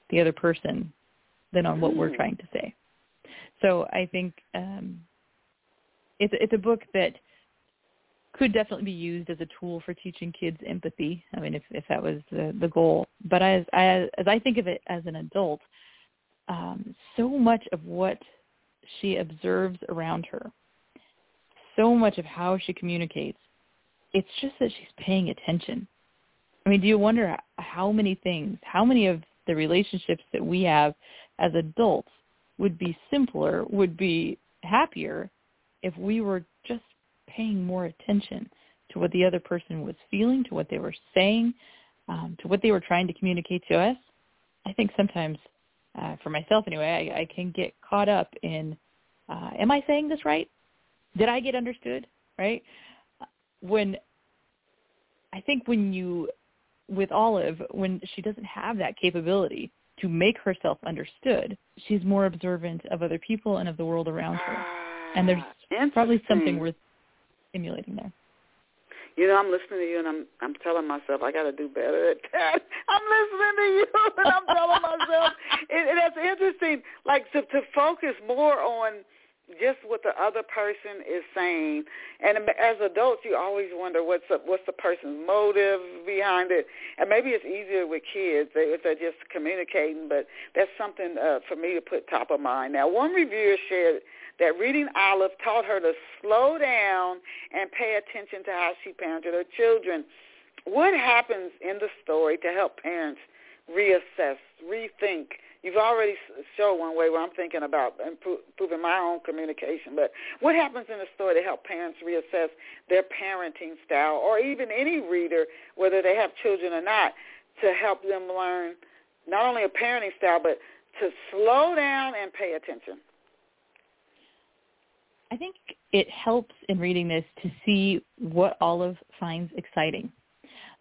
the other person than on what we're Mm. trying to say. So I think um, it's it's a book that could definitely be used as a tool for teaching kids empathy. I mean, if if that was the, the goal. But as as as I think of it as an adult, um, so much of what she observes around her, so much of how she communicates, it's just that she's paying attention. I mean, do you wonder how many things, how many of the relationships that we have as adults would be simpler, would be happier if we were paying more attention to what the other person was feeling, to what they were saying, um, to what they were trying to communicate to us. I think sometimes, uh, for myself anyway, I, I can get caught up in, uh, am I saying this right? Did I get understood? Right? When I think when you with Olive, when she doesn't have that capability to make herself understood, she's more observant of other people and of the world around her. And there's probably something worth stimulating there. You know, I'm listening to you, and I'm I'm telling myself I got to do better at that. (laughs) I'm listening to you, (laughs) and I'm telling myself, and, and that's interesting. Like to to focus more on just what the other person is saying. And as adults, you always wonder what's the, what's the person's motive behind it. And maybe it's easier with kids if they're just communicating, but that's something uh, for me to put top of mind. Now, one reviewer shared that reading Olive taught her to slow down and pay attention to how she parented her children. What happens in the story to help parents reassess, rethink? You've already shown one way where I'm thinking about improving my own communication, but what happens in the story to help parents reassess their parenting style, or even any reader, whether they have children or not, to help them learn not only a parenting style, but to slow down and pay attention? I think it helps in reading this to see what Olive finds exciting.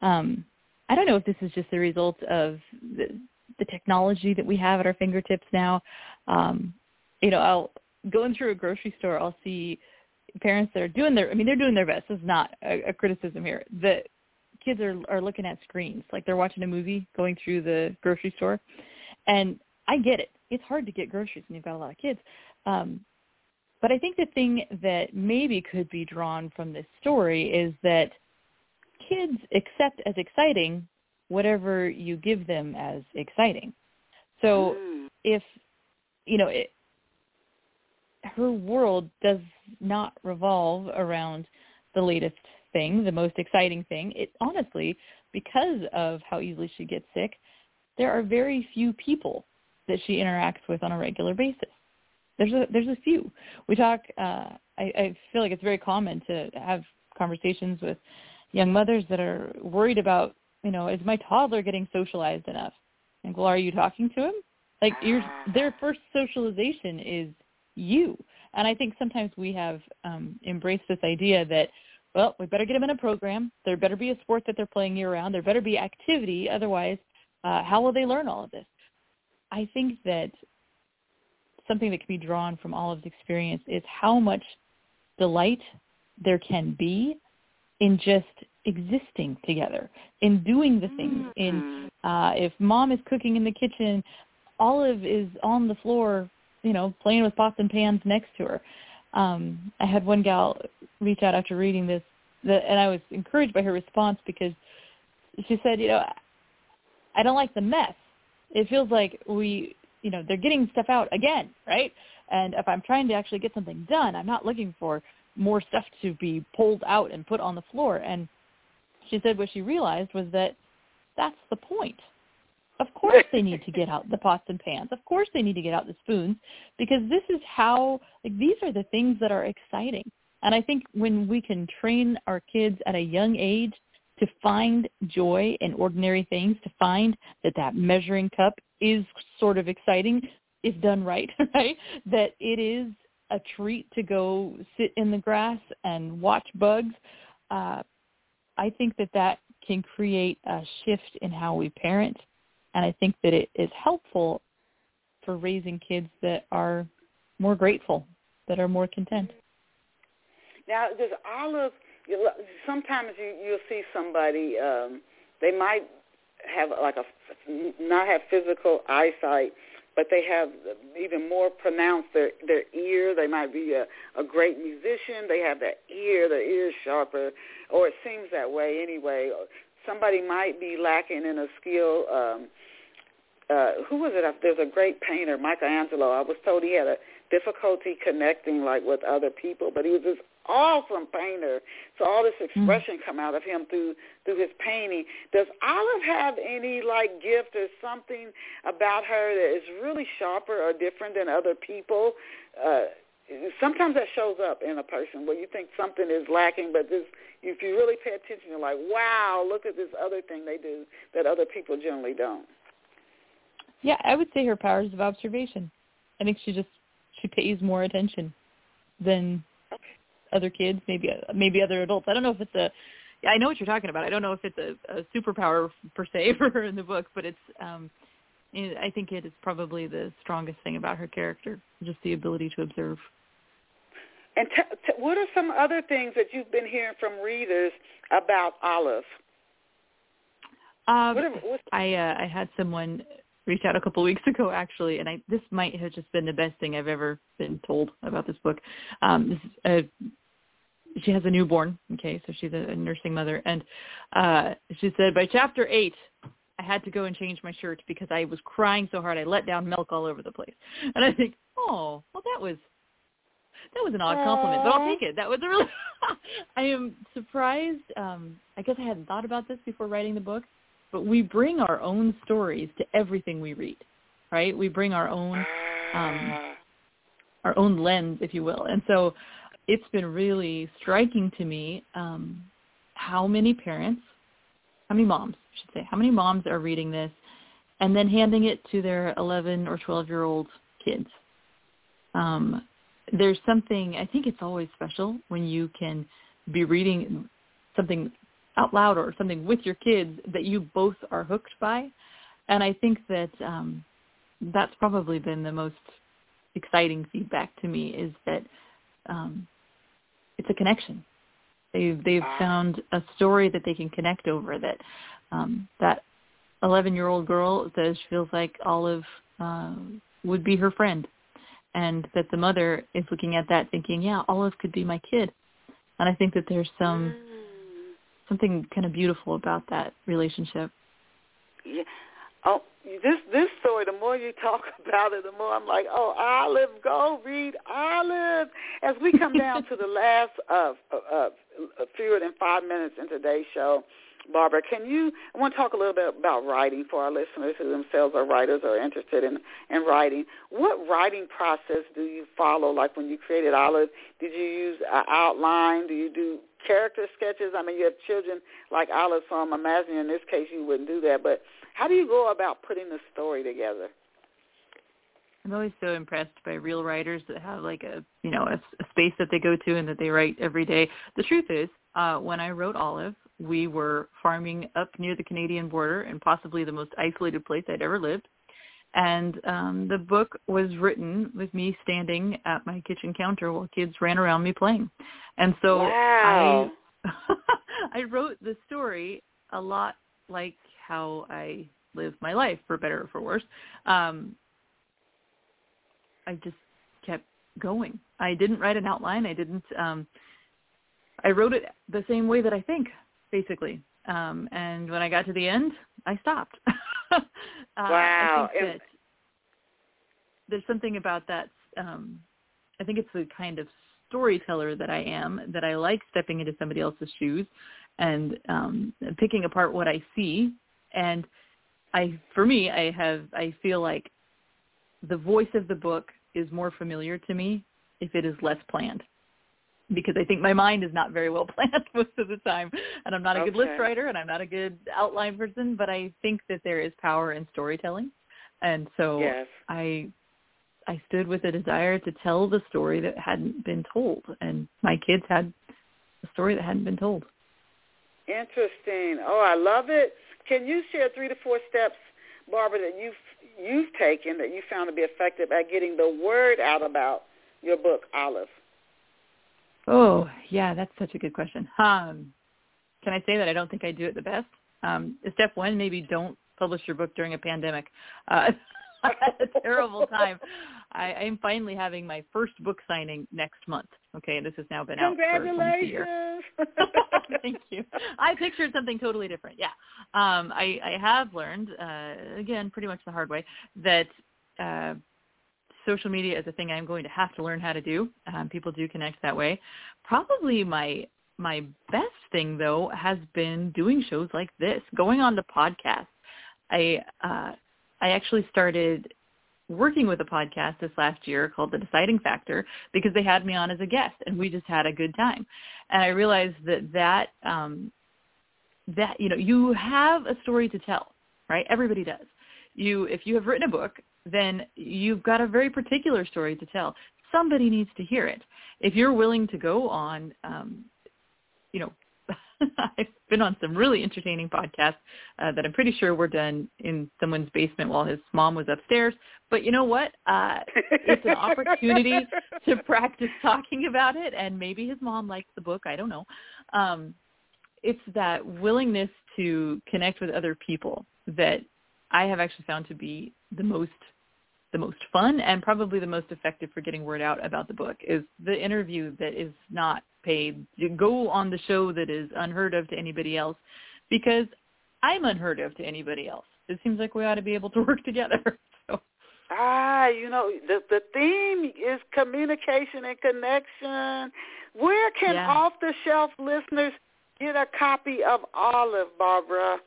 Um, I don't know if this is just the result of the, the technology that we have at our fingertips now. Um, you know, I'll going through a grocery store, I'll see parents that are doing their. I mean, they're doing their best. This is not a, a criticism here. The kids are are looking at screens like they're watching a movie going through the grocery store, and I get it. it's hard to get groceries when you've got a lot of kids. Um, but I think the thing that maybe could be drawn from this story is that kids accept as exciting whatever you give them as exciting. So Mm. if you know it, her world does not revolve around the latest thing, the most exciting thing. It honestly, because of how easily she gets sick, there are very few people that she interacts with on a regular basis. There's a there's a few. We talk. Uh, I, I feel like it's very common to have conversations with young mothers that are worried about, you know, is my toddler getting socialized enough? And well, are you talking to him? Like your their first socialization is you. And I think sometimes we have um, embraced this idea that, well, we better get them in a program. There better be a sport that they're playing year round. There better be activity. Otherwise, uh, how will they learn all of this? I think that something that can be drawn from Olive's experience is how much delight there can be in just existing together, in doing the things. In uh, if mom is cooking in the kitchen, Olive is on the floor, you know, playing with pots and pans next to her. Um, I had one gal reach out after reading this, that, and I was encouraged by her response because she said, you know, I don't like the mess. It feels like we, you know, they're getting stuff out again, right? And if I'm trying to actually get something done, I'm not looking for more stuff to be pulled out and put on the floor. And she said what she realized was that that's the point. Of course they need to get out the pots and pans. Of course they need to get out the spoons because this is how like these are the things that are exciting. And I think when we can train our kids at a young age to find joy in ordinary things, to find that that measuring cup is sort of exciting if done right, (laughs) right? That it is a treat to go sit in the grass and watch bugs. Uh, I think that that can create a shift in how we parent, and I think that it is helpful for raising kids that are more grateful, that are more content. Now, does Olive? Sometimes you you'll see somebody. Um, they might have like a not have physical eyesight, but they have even more pronounced their their ear. They might be a, a great musician. They have that ear. The ear is sharper, or it seems that way anyway. Somebody might be lacking in a skill. Um, uh, who was it? There's a great painter, Michelangelo. I was told he had a difficulty connecting like with other people, but he was this awesome painter. So all this expression come out of him through through his painting. Does Olive have any like gift or something about her that is really sharper or different than other people? Uh, sometimes that shows up in a person where you think something is lacking, but this, if you really pay attention, you're like, wow, look at this other thing they do that other people generally don't. Yeah, I would say her powers of observation. I think she just she pays more attention than other kids, maybe maybe other adults. I don't know if it's a I know what you're talking about. I don't know if it's a, a superpower per se (laughs) for her in the book, but it's um I think it is probably the strongest thing about her character, just the ability to observe. And t- t- what are some other things that you've been hearing from readers about Olive? Um, What are- I uh, I had someone reach out a couple weeks ago actually, and I this might have just been the best thing I've ever been told about this book. Um, this is a, she has a newborn, okay, so she's a, a nursing mother, and uh, she said by chapter eight. I had to go and change my shirt because I was crying so hard I let down milk all over the place. And I think, oh, well that was that was an odd compliment, but I'll take it. That was a really (laughs) I am surprised. Um, I guess I hadn't thought about this before writing the book, but we bring our own stories to everything we read, right? We bring our own um, our own lens, if you will. And so it's been really striking to me um, how many parents, how many moms, I should say, how many moms are reading this and then handing it to their 11 or 12 year old kids. Um, there's something, I think it's always special when you can be reading something out loud or something with your kids that you both are hooked by. And I think that um, that's probably been the most exciting feedback to me is that um, it's a connection. They've they've found a story that they can connect over. That um, that 11 year old girl says she feels like Olive uh, would be her friend, and that the mother is looking at that thinking, yeah, Olive could be my kid, and I think that there's some Mm. Something kind of beautiful about that relationship. Yeah. Oh, this this story. The more you talk (laughs) about it, the more I'm like, oh, Olive, go read Olive. As we come down to the last of uh, uh, fewer than five minutes in today's show, Barbara, can you? I want to talk a little bit about writing for our listeners who themselves are writers or interested in in writing. What writing process do you follow? Like when you created Olive, did you use an outline? Do you do character sketches? I mean, you have children like Olive, so I'm imagining in this case you wouldn't do that. But how do you go about putting the story together? I'm always so impressed by real writers that have like a you know a, a space that they go to and that they write every day. The truth is, uh, when I wrote Olive, we were farming up near the Canadian border and possibly the most isolated place I'd ever lived. And um, the book was written with me standing at my kitchen counter while kids ran around me playing. And so wow. I (laughs) I wrote the story a lot like how I live my life, for better or for worse. Um, I just kept going. I didn't write an outline. I didn't. Um, I wrote it the same way that I think, basically. Um, and when I got to the end, I stopped. (laughs) (laughs) uh, Wow. I think that there's something about that. Um, I think it's the kind of storyteller that I am that I like stepping into somebody else's shoes and um, picking apart what I see. And I, for me, I have, I feel like the voice of the book is more familiar to me if it is less planned because I think my mind is not very well (laughs) planned most of the time and I'm not a good list writer and I'm not a good outline person but I think that there is power in storytelling and so Yes. I I stood with a desire to tell the story that hadn't been told and my kids had a story that hadn't been told Interesting. Oh, I love it. Can you share three to four steps, Barbara, that you've you've taken that you found to be effective at getting the word out about your book, Olive? Oh, yeah, that's such a good question. Um, can I say that I don't think I do it the best? Um, step one, maybe don't publish your book during a pandemic. Uh, (laughs) I had a terrible time. I, I'm finally having my first book signing next month. Okay, this has now been out for almost a year. Congratulations. (laughs) Thank you. I pictured something totally different. Yeah. Um, I, I have learned, uh, again, pretty much the hard way, that uh, social media is a thing I'm going to have to learn how to do. Um, people do connect that way. Probably my my best thing though has been doing shows like this, going on to podcasts. I uh, I actually started working with a podcast this last year called The Deciding Factor because they had me on as a guest and we just had a good time. And I realized that that um, that you know you have a story to tell, right? Everybody does. You if you have written a book, then you've got a very particular story to tell. Somebody needs to hear it. If you're willing to go on, um, you know, (laughs) I've been on some really entertaining podcasts uh, that I'm pretty sure were done in someone's basement while his mom was upstairs. But you know what? Uh, it's an opportunity (laughs) to practice talking about it, and maybe his mom likes the book. I don't know. Um, it's that willingness to connect with other people that I have actually found to be the most the most fun and probably the most effective for getting word out about the book is the interview that is not paid. You go on the show that is unheard of to anybody else because I'm unheard of to anybody else. It seems like we ought to be able to (laughs) work together. So Ah, you know, the the theme is communication and connection. Where can Yeah. off the shelf listeners get a copy of Olive, Barbara?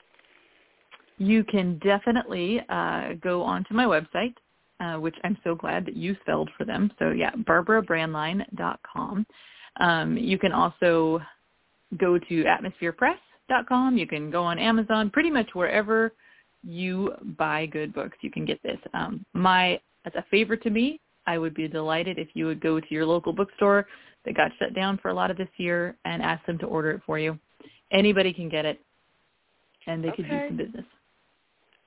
You can definitely uh, go onto my website, uh, which I'm so glad that you spelled for them. So yeah, barbarabraendlein.com. Um, you can also go to atmospherepress.com. You can go on Amazon, pretty much wherever you buy good books, you can get this. Um, my as a favor to me, I would be delighted if you would go to your local bookstore that got shut down for a lot of this year and ask them to order it for you. Anybody can get it, and they could do some business.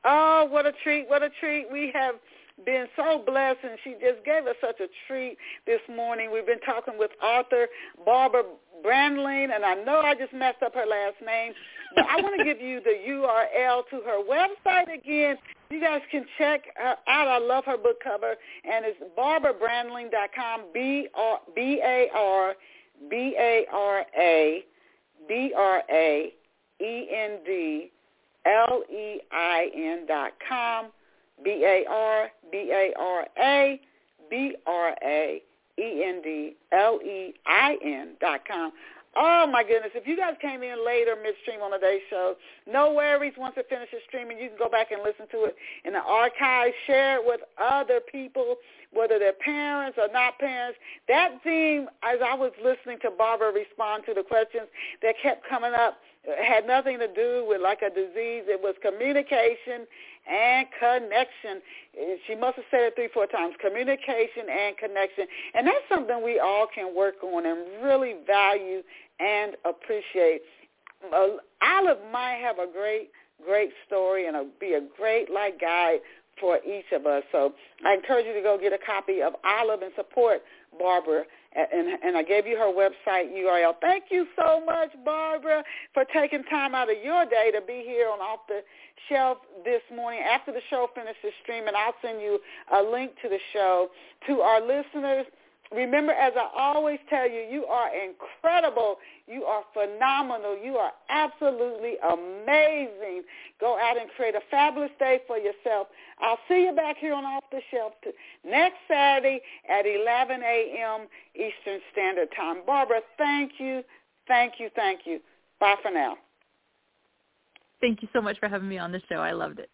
Oh, what a treat! What a treat! We have been so blessed, and she just gave us such a treat this morning. We've been talking with author Barbara Brandling, and I know I just messed up her last name, but I want to give you the URL to her website again. You guys can check her out. I love her book cover, and it's barbarabrandling.com, B-R- B-A-R, B-A-R-A, B-R-A-E-N-D, L-E-I-N dot com, B-A-R-B-A-R-A-B-R-A-E-N-D-L-E-I-N dot com. Oh my goodness! If you guys came in later midstream on the day show, no worries. Once it finishes streaming, you can go back and listen to it in the archives. Share it with other people, whether they're parents or not parents. That theme, as I was listening to Barbara respond to the questions that kept coming up, had nothing to do with like a disease. It was communication and connection. She must have said it three, four times. Communication and connection. And that's something we all can work on and really value and appreciate. Olive might have a great, great story and be a great like guide for each of us. So I encourage you to go get a copy of Olive and support Barbara and, and I gave you her website URL. Thank you so much, Barbara, for taking time out of your day to be here on Off the Shelf this morning. After the show finishes streaming, I'll send you a link to the show. To our listeners, Remember, as I always tell you, you are incredible. You are phenomenal. You are absolutely amazing. Go out and create a fabulous day for yourself. I'll see you back here on Off the Shelf next Saturday at 11 a.m. Eastern Standard Time. Barbara, thank you, thank you, thank you. Bye for now. Thank you so much for having me on the show. I loved it.